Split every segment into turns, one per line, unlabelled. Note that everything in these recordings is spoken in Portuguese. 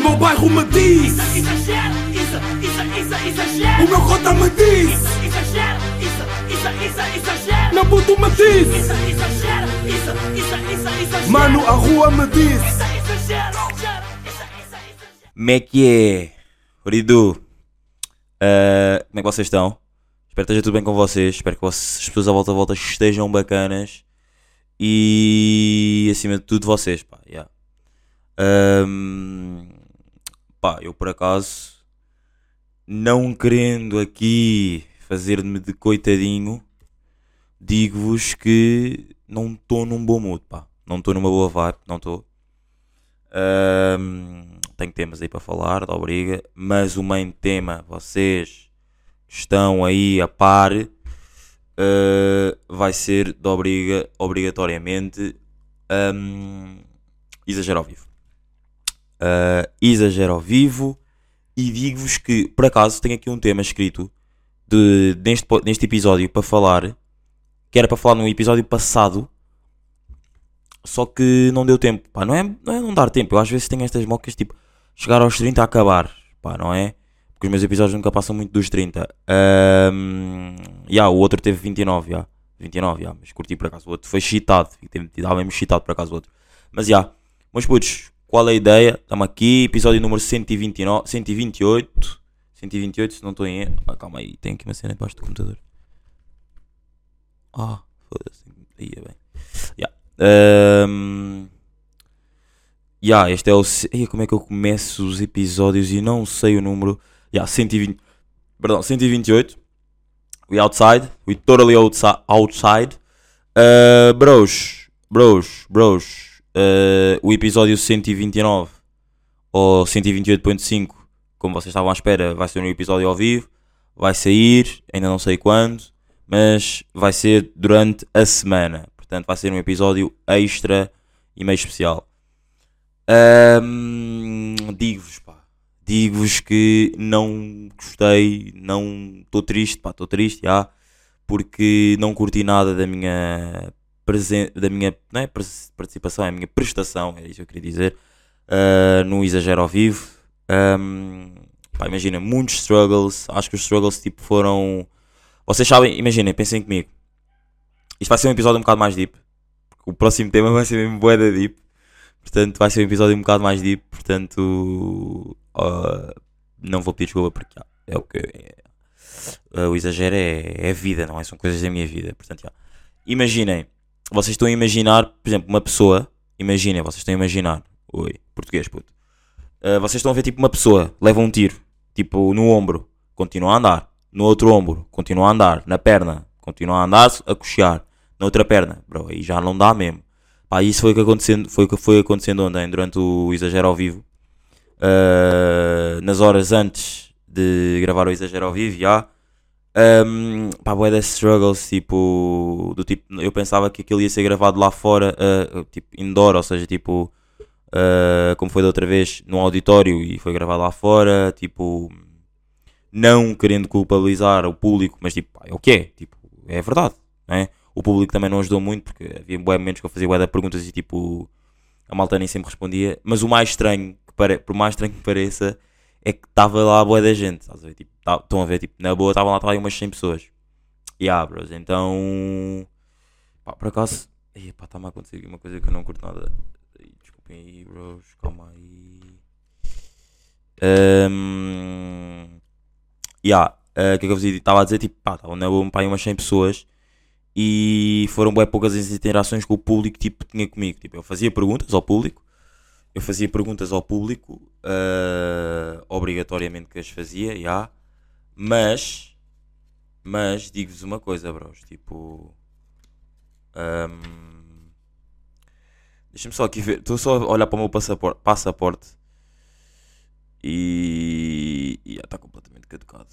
meu bairro me diz
Isso, exagero, isso, isso, isso, exagero.
O meu cota me diz
Isso, exagero, isso, isso, isso, exagero.
Meu puto me diz
Isso, exagero, isso, isso, isso, exagero.
Mano, a rua me diz
Isso, exagero, exagero, isso, isso, exagero.
Como é que é? Oridu, uh, como é que vocês estão? Espero que esteja tudo bem com vocês. Espero que vocês- as pessoas à volta a volta estejam bacanas. E acima de tudo vocês, pá. yeah. Ahm, pá, eu por acaso, não querendo aqui fazer-me de coitadinho, digo-vos que não estou num bom mood, pá. Não estou numa boa vibe, não estou. Ahm, tenho temas aí para falar, da obriga, mas o main tema, vocês estão aí a par, ah, vai ser da obriga, obrigatoriamente ahm, exagero ao vivo. Ah, exagero ao vivo e digo-vos que, por acaso, tenho aqui um tema escrito de, neste, neste episódio para falar, que era para falar num episódio passado, só que não deu tempo, pá, não é, não é não dar tempo, eu às vezes tenho estas mocas, tipo, chegar aos 30 a acabar, pá, não é? Porque os meus episódios nunca passam muito dos 30. Um, yeah, o outro teve 29, yeah, 29, yeah, mas curti por acaso, o outro foi cheatado, estava mesmo cheatado por acaso o outro. Mas já, yeah, meus putos, qual é a ideia? Estamos aqui, episódio número 129, 128, 128, se não estou em. Ah, calma aí, tem aqui uma cena debaixo do computador. Ah, foda-se, aí é bem. Yeah. Um, yeah, este é o. como é que eu começo os episódios e não sei o número? Yeah, 120. Perdão, 128. We outside. We totally outsi- outside. Uh, bros, bros, bros. Uh, o episódio 129 ou 128.5, como vocês estavam à espera, vai ser um episódio ao vivo. Vai sair, ainda não sei quando, mas vai ser durante a semana. Portanto, vai ser um episódio extra e meio especial. Ahm, digo-vos, pá. Digo-vos que não gostei, não estou triste, pá, estou triste, já, porque não curti nada da minha da minha é participação, é a minha prestação, é isso que eu queria dizer, ah, no Exagero ao Vivo. Ahm, pá, imagina, muitos struggles, acho que os struggles tipo foram. Vocês sabem, imaginem, pensem comigo. Isto vai ser um episódio um bocado mais deep. O próximo tema vai ser mesmo bué da deep. Portanto, vai ser um episódio um bocado mais deep. Portanto, ah, não vou pedir desculpa porque ah, é o que é. Ah, o exagero é, é vida, não é? São coisas da minha vida. Portanto, ah. imaginem, vocês estão a imaginar, por exemplo, uma pessoa. Imaginem, vocês estão a imaginar. Oi, português, puto. Ah, vocês estão a ver tipo uma pessoa, leva um tiro, tipo no ombro, continua a andar. No outro ombro, continua a andar. Na perna, continua a andar, a coxear. Na outra perna, bro, aí já não dá mesmo. Pá, isso foi o que acontecendo, foi o que foi acontecendo ontem, durante o Exagero ao Vivo. Ah, nas horas antes de gravar o Exagero ao Vivo, já. Um, pá, bué das struggles, tipo, do tipo, eu pensava que aquilo ia ser gravado lá fora, ah, tipo, indoor, ou seja, tipo, ah, como foi da outra vez, num auditório e foi gravado lá fora, tipo, não querendo culpabilizar o público, mas tipo, pá, é o que é, tipo, é verdade, não é? O público também não ajudou muito, porque havia momentos que eu fazia bué de perguntas e tipo, a malta nem sempre respondia, mas o mais estranho, que pare... por mais estranho que pareça, é que estava lá a boa da gente, estás a ver? Tipo, tá- estão a ver, tipo, na boa estavam lá, aí umas 100 pessoas. E ah, bros, então, pá, por acaso, Ih, pá, está-me a acontecer aqui uma coisa que eu não curto nada. Desculpem aí, bros, calma aí. Um, yeah, eh, o que é que eu vos estava a dizer? Tipo, pá, estavam na boa, pá, umas 100 pessoas e foram bem poucas as interações que o público tipo, tinha comigo. Tipo, eu fazia perguntas ao público, eu fazia perguntas ao público, eh, obrigatoriamente que as fazia, já, mas, mas digo-vos uma coisa, bros, tipo, ahm, deixa-me só aqui ver, estou só a olhar para o meu passaporte, passaporte e, já está completamente caducado.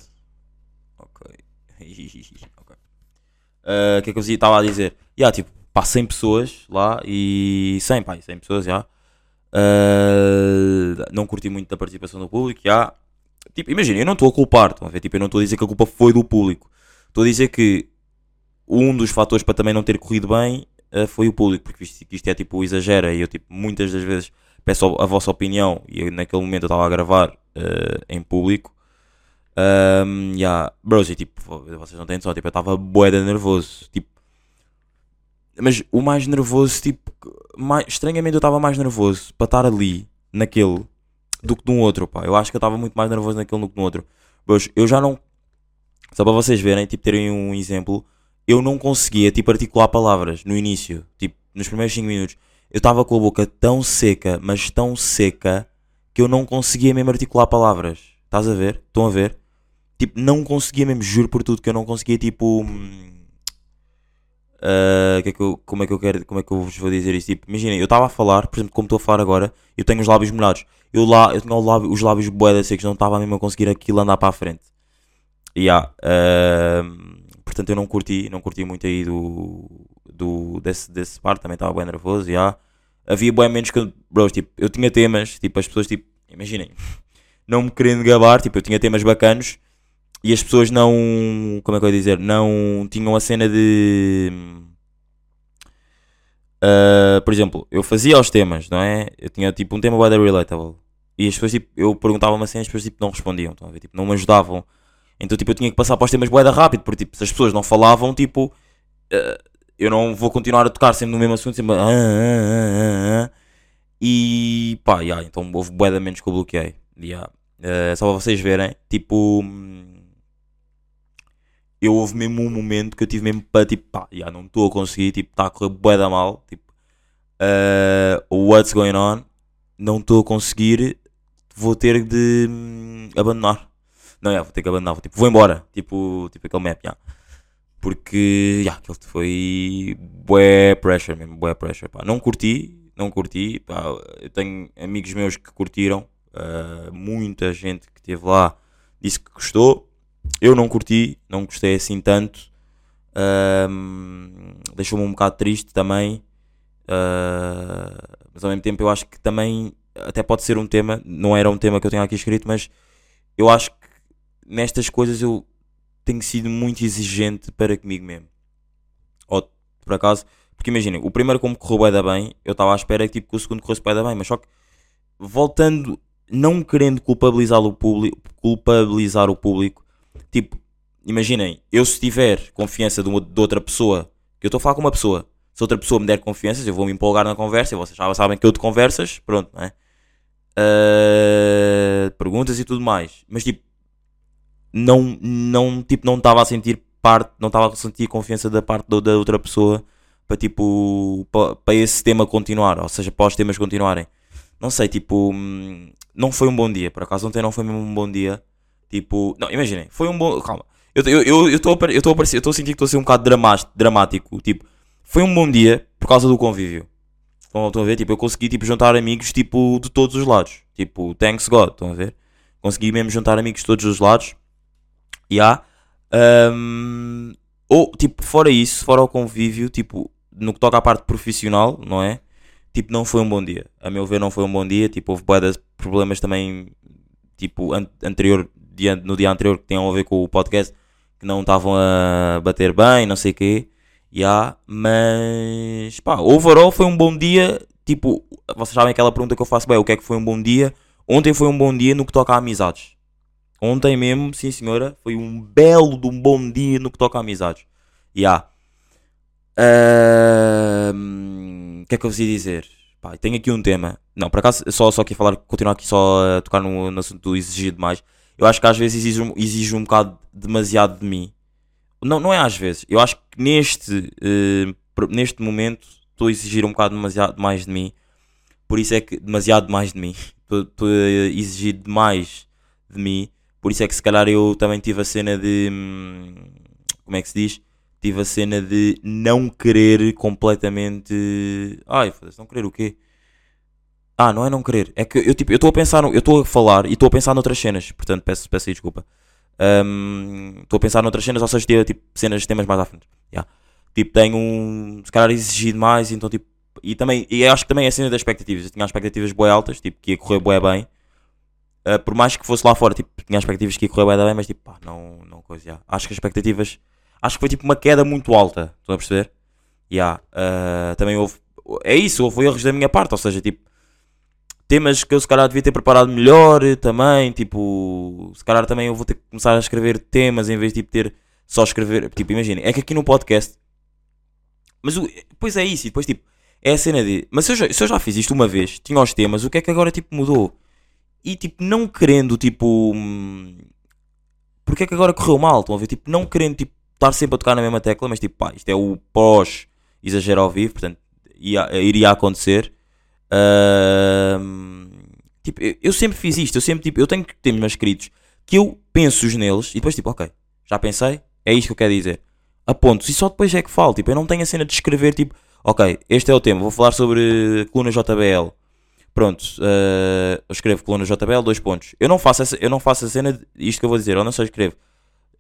Ok. ok. Ah, O que é que eu estava a dizer? Já, tipo, pá, 100 pessoas lá e 100, pá, 100 pessoas, já. Ah, não curti muito da participação do público, já. Tipo, imagina, eu não estou a culpar, estão a ver? Tipo, eu não estou a dizer que a culpa foi do público. Estou a dizer que um dos fatores para também não ter corrido bem ah, foi o público, porque isto, isto é tipo exagera e eu, tipo, muitas das vezes peço a vossa opinião. E eu, naquele momento eu estava a gravar eh, em público. Um, yeah. Bros, e tipo, vocês não têm noção, tipo, eu estava boeda nervoso. Tipo, mas o mais nervoso, tipo, mais, estranhamente eu estava mais nervoso para estar ali, naquele, do que num outro, pá. Eu acho que eu estava muito mais nervoso naquele do que no outro. Bros, eu já não. Só para vocês verem, tipo, terem um exemplo, eu não conseguia, tipo, articular palavras no início, tipo, nos primeiros 5 minutos. Eu estava com a boca tão seca, mas tão seca, que eu não conseguia mesmo articular palavras. Estás a ver? Estão a ver? Tipo, não conseguia mesmo, juro por tudo, que eu não conseguia, tipo. hum, ah, que é que eu- como é que eu quero, como é que eu vos vou dizer isto? Tipo, imaginem, eu estava a falar, por exemplo, como estou a falar agora, eu tenho os lábios molhados. Eu lá, eu tinha lábio- os lábios boeda secos, não estava mesmo a conseguir aquilo andar para a frente. Yeah, ahm, portanto, eu não curti, não curti muito aí do, do desse, desse parte, também estava bem nervoso. Yeah. Havia bem menos que bros, tipo, eu tinha temas, tipo, as pessoas, tipo, imaginem, não me querendo gabar, tipo, eu tinha temas bacanos e as pessoas não, como é que eu ia dizer, não tinham a cena de. ah, por exemplo, eu fazia os temas, não é? Eu tinha tipo um tema weather relatable e as pessoas, tipo, eu perguntava uma cena e as pessoas tipo, não respondiam, estão? Tipo, não me ajudavam. Então, tipo, eu tinha que passar para os temas boeda rápido, porque tipo, se as pessoas não falavam, tipo, ah, eu não vou continuar a tocar sempre no mesmo assunto, sempre. "Ah, ah, ah, ah, ah." E pá, yeah, então houve boeda menos que eu bloqueei. Yeah. Ah, só para vocês verem, tipo. Eu houve mesmo um momento que eu tive mesmo para tipo, pá, já não estou a conseguir, tipo, está a correr bué da mal, tipo, uh, what's going on, não estou a conseguir, vou ter de hum, abandonar. Não, já, vou ter que abandonar, vou, tipo, vou embora, tipo, tipo aquele map, já. Porque, já, aquilo foi bué pressure mesmo, bué pressure, pá. Não curti, não curti, pá, eu tenho amigos meus que curtiram, uh, muita gente que esteve lá disse que gostou, eu não curti, não gostei assim tanto. Deixou-me um bocado triste também. Ah, mas ao mesmo tempo eu acho que também até pode ser um tema, não era um tema que eu tenho aqui escrito, mas eu acho que nestas coisas eu tenho sido muito exigente para comigo mesmo. Ou por acaso, porque imaginem, o primeiro como correu bué da bem, eu estava à espera que, tipo, que o segundo corresse bué da bem, mas só que voltando, não querendo culpabilizar o público, culpabilizar o público, tipo, imaginem, eu se tiver confiança de, uma- de outra pessoa, que eu estou a falar com uma pessoa, se outra pessoa me der confiança, eu vou me empolgar na conversa, e vocês já sabem que eu de conversas, pronto, não é? Ah, perguntas e tudo mais, mas tipo, não, não, tipo, não estava a sentir parte, não estava a sentir confiança da parte da, da outra pessoa para tipo, para, para esse tema continuar, ou seja, para os temas continuarem. Não sei, tipo, hum, não foi um bom dia, por acaso ontem não foi mesmo um bom dia. Tipo, não, imaginem, foi um bom. Calma, eu estou eu, eu, a eu a eu tô a sentir que estou a ser um bocado dramático, dramático. Tipo, foi um bom dia por causa do convívio. Estão, a ver? Tipo, eu consegui tipo, juntar amigos tipo, de todos os lados. Tipo, thanks God, estão a ver? Consegui mesmo juntar amigos de todos os lados. E há. hum, ou, tipo, fora isso, fora o convívio, tipo, no que toca à parte profissional, não é? Tipo, não foi um bom dia. A meu ver, não foi um bom dia. Tipo, houve de problemas também, tipo, an- anterior, dia, no dia anterior que tinham a ver com o podcast, que não estavam a bater bem, não sei o quê. Ya, mas, pá, overall foi um bom dia. Tipo, vocês sabem aquela pergunta que eu faço, bem, o que é que foi um bom dia? Ontem foi um bom dia no que toca a amizades. Ontem mesmo, sim senhora, foi um belo de um bom dia no que toca a amizades. Ya. Ahm, O que é que eu vos ia dizer? Pá, tenho aqui um tema. Não, por acaso, só, só aqui falar, continuar aqui só a tocar no, no assunto do exigir demais. Eu acho que às vezes exige, um- exige um bocado demasiado de mim. Não, não é às vezes. Eu acho que neste, pro- neste momento estou a exigir um bocado demasiado mais de mim. Por isso é que. Demasiado mais de mim. Estou a exigir demais de mim. Por isso é que se calhar eu também tive a cena de. hum, Como é que se diz? Tive a cena de não querer completamente. Ai, não querer o quê? Ah, não é não querer. É que eu tipo, eu estou a pensar, no- eu estou a falar e estou a pensar noutras cenas. Portanto, peço, peço aí desculpa. Estou a pensar noutras cenas, ou seja, ter, tipo, cenas, temas mais à frente. Yeah. Tipo, tenho um. Se calhar exigido mais, então tipo. E também, e acho que também é a cena das expectativas. Eu tinha expectativas bué altas, tipo, que ia correr bué bem. Uh, por mais que fosse lá fora, tipo, tinha expectativas que ia correr bué bem, mas tipo, pá, não, não coisa, yeah. Acho que as expectativas. Acho que foi tipo uma queda muito alta, estão a perceber? Yeah. Uh, também houve. É isso, houve erros da minha parte, ou seja, tipo. Temas que eu se calhar devia ter preparado melhor também, tipo, se calhar também eu vou ter que começar a escrever temas em vez de tipo, ter só escrever, tipo, imagina, é que aqui no podcast, mas o, depois é isso, e depois tipo, é a cena de, mas se eu, já, se eu já fiz isto uma vez, tinha os temas, o que é que agora tipo mudou? E tipo, não querendo, tipo, hum, porque é que agora correu mal, estão a ver? Tipo, não querendo, tipo, estar sempre a tocar na mesma tecla, mas tipo, pá, isto é o pós exagero ao vivo, portanto, ia, iria acontecer. Ahm, tipo, eu, eu sempre fiz isto, eu sempre, tipo, eu tenho que ter meus escritos que eu penso neles e depois, tipo, ok, já pensei, é isto que eu quero dizer. Apontos, e só depois é que falo, tipo, eu não tenho a cena de escrever, tipo, ok, este é o tema, vou falar sobre coluna JBL. Pronto, eh, eu escrevo coluna JBL, dois pontos. Eu não faço, essa, eu não faço a cena, de, isto que eu vou dizer, eu não só escrevo.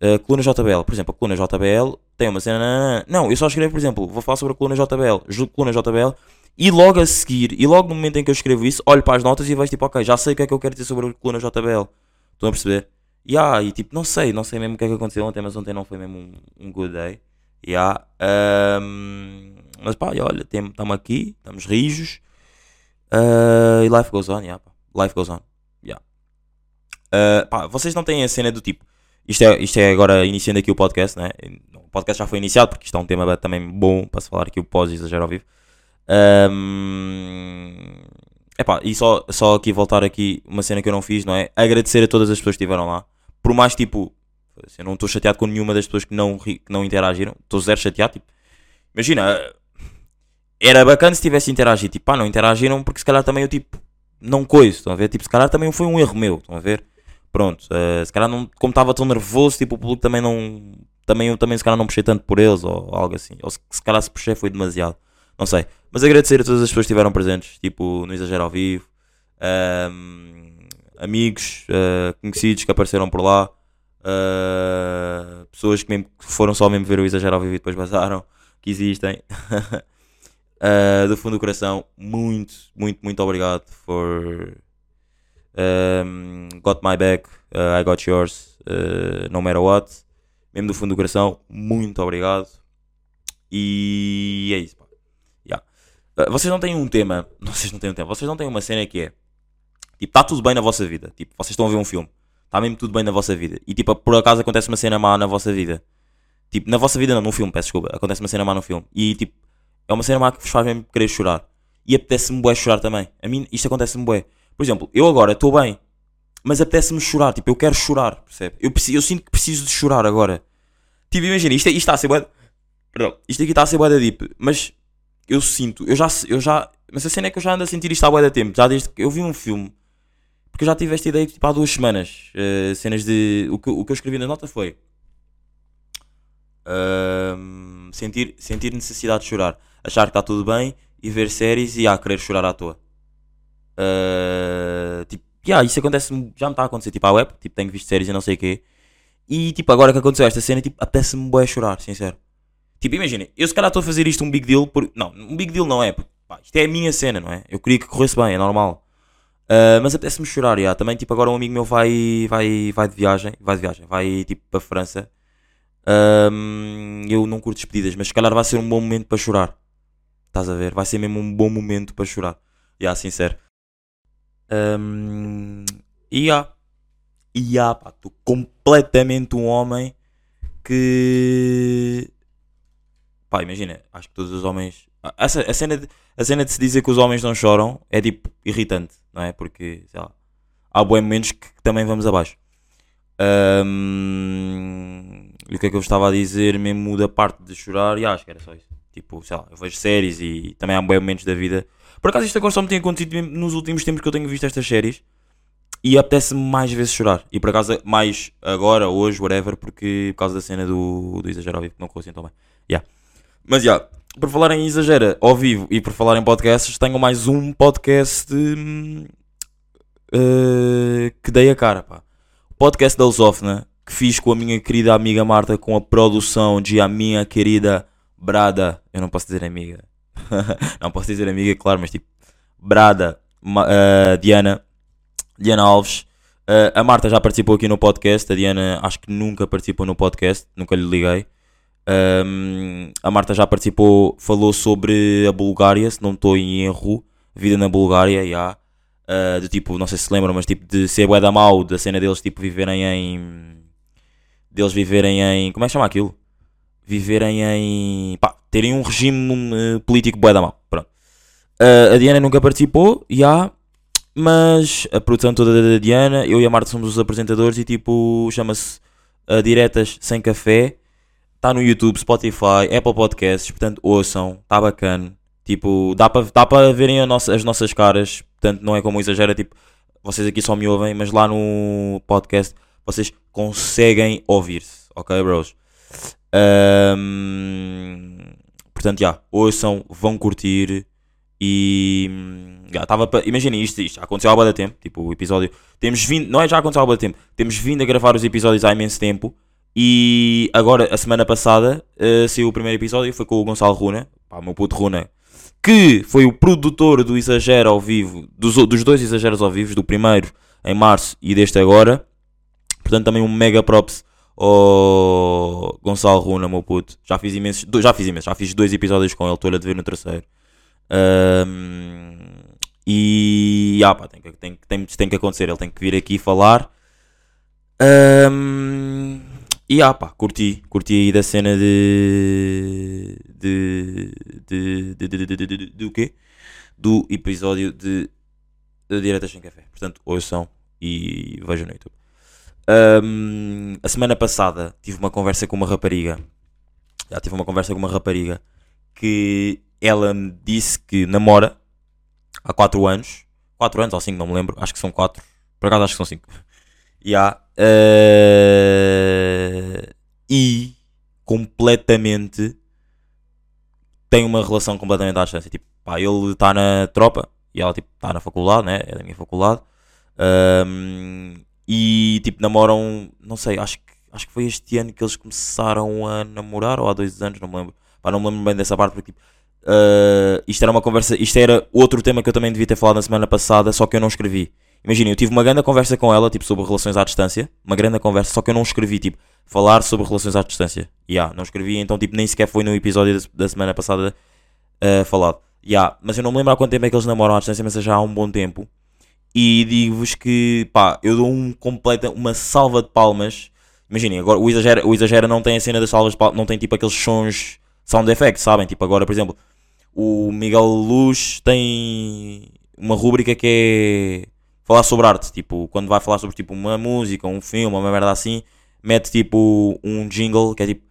Uh, coluna JBL, por exemplo, a coluna JBL tem uma cena. Não, eu só escrevo, por exemplo, vou falar sobre a coluna JBL, coluna JBL, e logo a seguir, e logo no momento em que eu escrevo isso, olho para as notas e vejo tipo, ok, já sei o que é que eu quero dizer sobre a coluna JBL. Estão a perceber? E ah, e tipo, não sei, não sei mesmo o que é que aconteceu ontem, mas ontem não foi mesmo um, um good day. Yeah. ahm, mas pá, e olha, estamos aqui, estamos rijos. Ah, e life goes on, yeah, pá. Life goes on. Yeah. Ah, pá, vocês não têm a cena do tipo. Isto é, isto é agora iniciando aqui o podcast, né? O podcast já foi iniciado porque isto é um tema também bom para se falar aqui o pós-exagero ao vivo. Ahm, epá, e só, só aqui voltar aqui uma cena que eu não fiz, não é? Agradecer a todas as pessoas que estiveram lá. Por mais tipo, eu não estou chateado com nenhuma das pessoas que não, que não interagiram. Estou zero chateado. Tipo, imagina, era bacana se tivesse interagido. Tipo, pá, não interagiram porque se calhar também eu tipo, não coiso. Estão a ver? Tipo, se calhar também foi um erro meu. Estão a ver? Pronto, eh, se calhar não, como estava tão nervoso, tipo, o público também não. Também eu também se calhar não puxei tanto por eles ou algo assim. Ou se, se calhar se puxei foi demasiado. Não sei. Mas agradecer a todas as pessoas que estiveram presentes, tipo, no Exagero ao Vivo, ahm, amigos, ah, conhecidos que apareceram por lá, ah, pessoas que, mesmo, foram só mesmo ver o Exagero ao Vivo e depois vazaram, que existem. Ah, do fundo do coração, muito, muito, muito obrigado for um, got my back, uh, I got yours, uh, no matter what. Mesmo do fundo do coração, muito obrigado. E é isso. Uh, vocês não têm um tema, vocês não têm um tema, vocês não têm uma cena que é tipo, está tudo bem na vossa vida. Tipo, vocês estão a ver um filme, está mesmo tudo bem na vossa vida. E tipo, por acaso acontece uma cena má na vossa vida. Tipo, na vossa vida não, num filme, peço desculpa. Acontece uma cena má no filme. E tipo, é uma cena má que vos faz mesmo querer chorar. E apetece-me bué chorar também. A mim, isto acontece-me bué. Por exemplo, eu agora estou bem, mas apetece-me chorar. Tipo, eu quero chorar, percebe? Eu, preciso, eu sinto que preciso de chorar agora. Tipo, imagina, isto, é- isto está a ser bué... Perdão, isto aqui está a ser bué da deep, mas eu sinto, eu já, eu já... Mas a cena é que eu já ando a sentir isto há bué da tempo. Já desde que eu vi um filme, porque eu já tive esta ideia tipo, há duas semanas. eh, cenas de... O que, o que eu escrevi na nota foi... ahm, sentir, sentir necessidade de chorar. Achar que está tudo bem e ver séries e ah, querer chorar à toa. Uh, tipo, yeah, isso acontece, já me está a acontecer tipo à web, tipo, tenho visto séries e não sei o quê. E tipo, agora que aconteceu esta cena, tipo, apetece-me bué chorar, sincero. Tipo, imaginem, eu se calhar estou a fazer isto um big deal por. Não, um big deal não é, porque pá, isto é a minha cena, não é? Eu queria que corresse bem, é normal. Uh, mas apetece-me chorar, yeah. também tipo, agora um amigo meu vai, vai, vai de viagem, vai de viagem, vai tipo para a França. Um, eu não curto despedidas, mas se calhar vai ser um bom momento para chorar. Estás a ver? Vai ser mesmo um bom momento para chorar. Yeah, sincero. E há. E há, pá, estou completamente um homem que. Pá, imagina, acho que todos os homens. Essa, a, cena de, a cena de se dizer que os homens não choram é tipo irritante, não é? Porque, sei lá, há bons momentos que também vamos abaixo. Um, e o que é que eu estava a dizer mesmo da parte de chorar? E acho que era só isso. Tipo, sei lá, eu vejo séries e também há bons momentos da vida. Por acaso isto agora só me tem acontecido nos últimos tempos que eu tenho visto estas séries e apetece-me mais vezes chorar. E por acaso mais agora, hoje, whatever, porque por causa da cena do, do exagero vivo que não correu assim tão bem. Yeah. Mas já, por falar em exagera ao vivo e por falar em podcasts, tenho mais um podcast hum, eh, que dei a cara, pá. O podcast da Lusófona que fiz com a minha querida amiga Marta com a produção de a minha querida Brada. Eu não posso dizer amiga. não posso dizer amiga, claro, mas tipo Brada, eh, Diana, Diana Alves. Eh, a Marta já participou aqui no podcast. A Diana acho que nunca participou no podcast, nunca lhe liguei. Um, a Marta já participou, falou sobre a Bulgária, se não estou em erro, vida na Bulgária, já. Uh, de tipo, não sei se lembram, mas tipo de ser bué da mau, da cena deles tipo viverem em. deles viverem em. como é que chama aquilo? Viverem em. pá, terem um regime eh, político bué da mau. Pronto. Uh, a Diana nunca participou, já. mas a produção toda da Diana, eu e a Marta somos os apresentadores e tipo, chama-se uh, Diretas Sem Café. Está no YouTube, Spotify, Apple Podcasts, portanto ouçam, está bacana. Tipo, dá para dá para verem nossa- as nossas caras, portanto não é como exagera, tipo, vocês aqui só me ouvem, mas lá no podcast vocês conseguem ouvir-se, ok, bros? Ahm, portanto, já, ouçam, vão curtir e já estava para. Imaginem isto, isto já aconteceu há muito tempo, tipo, o episódio. Temos vindo, não é já aconteceu há muito tempo, temos vindo a gravar os episódios há imenso tempo e agora, a semana passada, eh, saiu o primeiro episódio, foi com o Gonçalo Runa, pá, meu puto Runa, que foi o produtor do Exagero ao vivo, dos, dos dois Exageros ao vivo, do primeiro em março e deste agora. Portanto, também um mega props ao Gonçalo Runa, meu puto. Já fiz imensos, já fiz imensos, já fiz dois episódios com ele, estou a dever no terceiro. Ahm, e ah, pá, tem, que, tem, tem, tem que acontecer, ele tem que vir aqui falar. Ahm, e ah pá, curti, curti aí da cena de. de. de. de. de. de. de, de, quê? Do episódio de. de Diretas sem Café. Portanto, ouçam e vejam no YouTube. Um, a semana passada tive uma conversa com uma rapariga. Já tive uma conversa com uma rapariga que ela me disse que namora há 4 anos. 4 anos ou 5, não me lembro. Acho que são 4. Por acaso acho que são 5 Yeah. eh, e completamente tem uma relação completamente à distância. Tipo, pá, ele está na tropa e ela tipo está na faculdade, né? É da minha faculdade. Ahm, e tipo namoram, não sei, acho que, acho que foi este ano que eles começaram a namorar ou há dois anos, não me lembro. Pá, não me lembro bem dessa parte porque tipo, ah, isto era uma conversa, isto era outro tema que eu também devia ter falado na semana passada, só que eu não escrevi. Imagina, eu tive uma grande conversa com ela, tipo, sobre relações à distância. Uma grande conversa, só que eu não escrevi, tipo, falar sobre relações à distância. Ya, não escrevi, então, tipo, nem sequer foi no episódio da, semana passada ah, falado. Ya, mas eu não me lembro há quanto tempo é que eles namoram à distância, mas é já há um bom tempo. E digo-vos que, pá, eu dou um completa, uma salva de palmas. Imaginem, agora o exagera, o exagera não tem a cena das salvas de palmas, não tem tipo aqueles sons sound effects, sabem? Tipo, agora, por exemplo, o Miguel Luz tem uma rúbrica que é falar sobre arte. Tipo, quando vai falar sobre tipo uma música, um filme, uma merda assim, mete tipo um jingle que é tipo.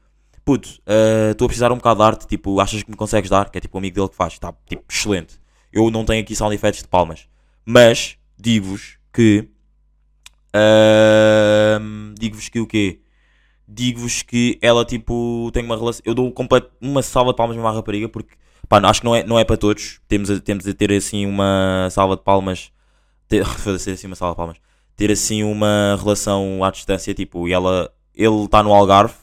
Puto, eh, estou a precisar um bocado de arte, tipo, achas que me consegues dar? Que é tipo o amigo dele que faz, está tipo excelente. Eu não tenho aqui sound effects de palmas, mas digo-vos que. ahm, digo-vos que o quê? Digo-vos que ela tipo tem uma relação. Eu dou uma salva de palmas mesmo à rapariga porque pá, acho que não é, não é para todos. Temos a, temos a ter assim uma salva de palmas. Ter, foda-se, assim uma salva de palmas. Ter assim uma relação à distância, tipo, e ela. Ele está no Algarve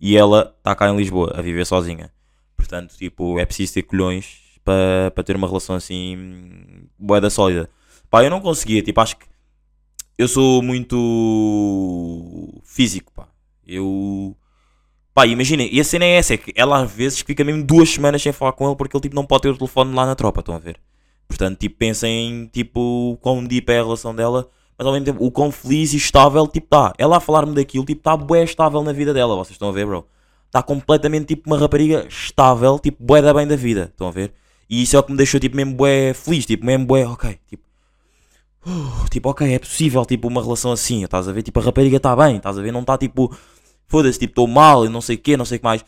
e ela está cá em Lisboa a viver sozinha. Portanto, tipo, é preciso ter colhões para ter uma relação assim. boeda sólida. Pá, eu não conseguia, tipo, acho que eu sou muito físico, pá. Eu. Pá, imaginem, e a cena é essa: é que ela às vezes fica mesmo duas semanas sem falar com ele porque ele tipo, não pode ter o telefone lá na tropa, estão a ver? Portanto, tipo, pensem tipo, quão deep é a relação dela, mas ao mesmo tempo o quão feliz e estável tipo está. Ela a falar-me daquilo, tipo, está bué estável na vida dela, vocês estão a ver, bro? Está completamente tipo uma rapariga estável, tipo, bué da bem da vida, estão a ver? E isso é o que me deixou tipo mesmo bué feliz, tipo, mesmo bué, ok, tipo. Uh, tipo, ok, é possível, tipo, uma relação assim, estás a ver? Tipo, a rapariga está bem, estás a ver? Não está tipo, foda-se, tipo, estou mal e não sei o quê, não sei o que mais.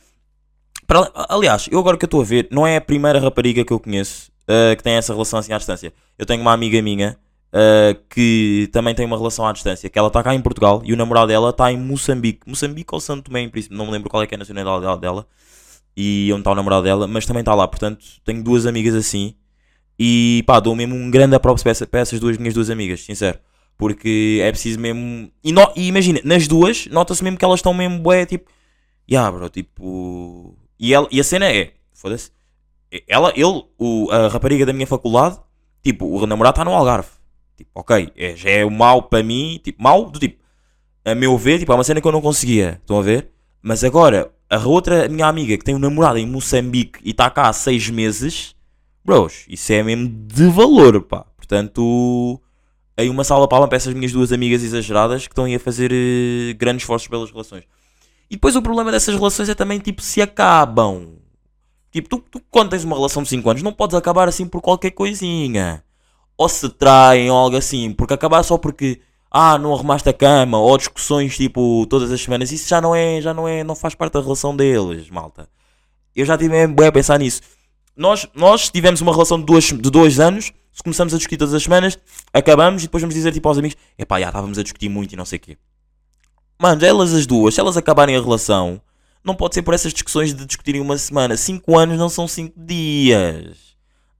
Para- aliás, eu agora que eu estou a ver, não é a primeira rapariga que eu conheço uh, que tem essa relação assim à distância. Eu tenho uma amiga minha uh, que também tem uma relação à distância, que ela está cá em Portugal e o namorado dela está em Moçambique. Moçambique ou Santo Tomé, em princípio, não me lembro qual é que é a nacionalidade dela e onde está o namorado dela, mas também está lá. Portanto, tenho duas amigas assim e pá, dou mesmo um grande aprops para, para essas duas minhas duas amigas, sincero. Porque é preciso mesmo. E, no- e imagina, nas duas, nota-se mesmo que elas estão mesmo bué, tipo. Ya, bro, tipo. E, ela, e a cena é. Foda-se. Ela, ele, o, a rapariga da minha faculdade, tipo, o namorado está no Algarve. Tipo, ok, é, já é o mau para mim, tipo, mau do tipo. A meu ver, tipo, é uma cena que eu não conseguia. Estão a ver? Mas agora, a outra minha amiga que tem um namorado em Moçambique e está cá há seis meses, bros, isso é mesmo de valor, pá. Portanto, aí uma salva palma para essas minhas duas amigas exageradas que estão aí a fazer eh, grandes esforços pelas relações. E depois o problema dessas relações é também tipo se acabam. Tipo, tu, tu quando tens uma relação de 5 anos não podes acabar assim por qualquer coisinha. Ou se traem ou algo assim, porque acabar só porque ah, não arrumaste a cama, ou discussões tipo todas as semanas, isso já não é, já não é, não faz parte da relação deles, malta. Eu já tive bem a pensar nisso. Nós, nós tivemos uma relação de dois, de dois anos, se começamos a discutir todas as semanas, acabamos e depois vamos dizer tipo aos amigos, epá, já estávamos a discutir muito e não sei o quê. Mano, elas as duas, se elas acabarem a relação, não pode ser por essas discussões de discutirem uma semana. 5 anos não são 5 dias.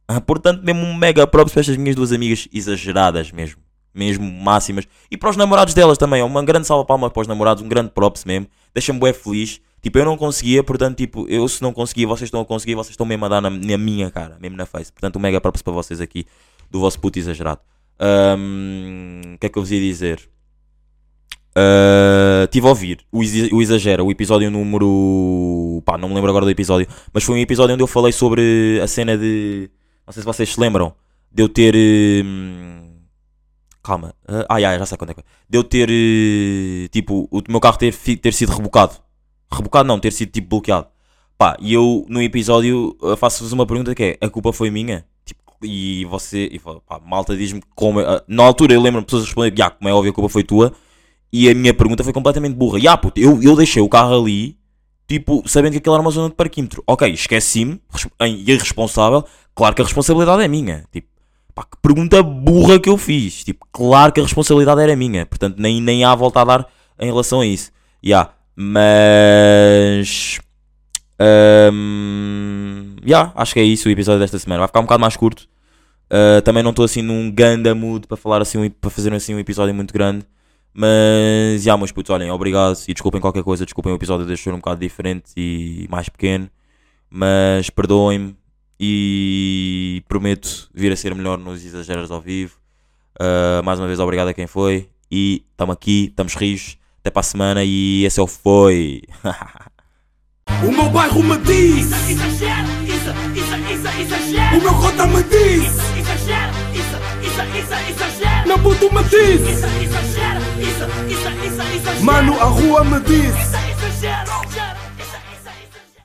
Ah, portanto, mesmo um mega props para estas minhas duas amigas exageradas mesmo. Mesmo máximas. E para os namorados delas também. Uma grande salva palma para os namorados. Um grande props mesmo. Deixa-me bem feliz. Tipo, eu não conseguia, portanto, tipo, eu se não conseguia, vocês estão a conseguir, vocês estão mesmo a dar na, na minha cara, mesmo na face. Portanto, um mega props para vocês aqui do vosso puto exagerado. O que é que eu vos ia dizer? Uh, tive a ouvir o, o Exagera, o episódio número. pá, não me lembro agora do episódio, mas foi um episódio onde eu falei sobre a cena de. Não sei se vocês se lembram, de eu ter. Hum, calma, uh, ah, já, já sei quando é que De eu ter. Uh, tipo, o meu carro ter, ter sido rebocado. Rebocado não, ter sido tipo bloqueado. Pá, e eu no episódio uh, faço-vos uma pergunta que é: a culpa foi minha? Tipo, e você. E, pá, malta diz-me como. Uh, na altura eu lembro-me pessoas responder: já, como é óbvio, a culpa foi tua. E a minha pergunta foi completamente burra. E ah, puto, eu, eu deixei o carro ali, tipo, sabendo que aquilo era uma zona de parquímetro. Ok, esqueci-me, irresponsável. Claro que a responsabilidade é minha. Tipo, pá, que pergunta burra que eu fiz. Tipo, claro que a responsabilidade era minha. Portanto, nem, nem há volta a dar em relação a isso. Yeah. mas. Um, yeah, acho que é isso o episódio desta semana. Vai ficar um bocado mais curto. Uh, também não estou assim num ganda mood para falar assim, para fazer assim um episódio muito grande. Mas, já, meus putos, olhem, obrigado e desculpem qualquer coisa, desculpem o episódio de ser um bocado diferente e mais pequeno, mas perdoem-me e prometo vir a ser melhor nos exageros ao vivo. Uh, mais uma vez, obrigado a quem foi e estamos aqui, estamos rios. Até para a semana e esse é o Foi.
o meu bairro me diz.
Isso, isso, isso, exagera.
O meu cota me diz.
Isso, isso, isso, exagera.
Meu puto me diz. Mano, a rua me diz.
Isso, exagera.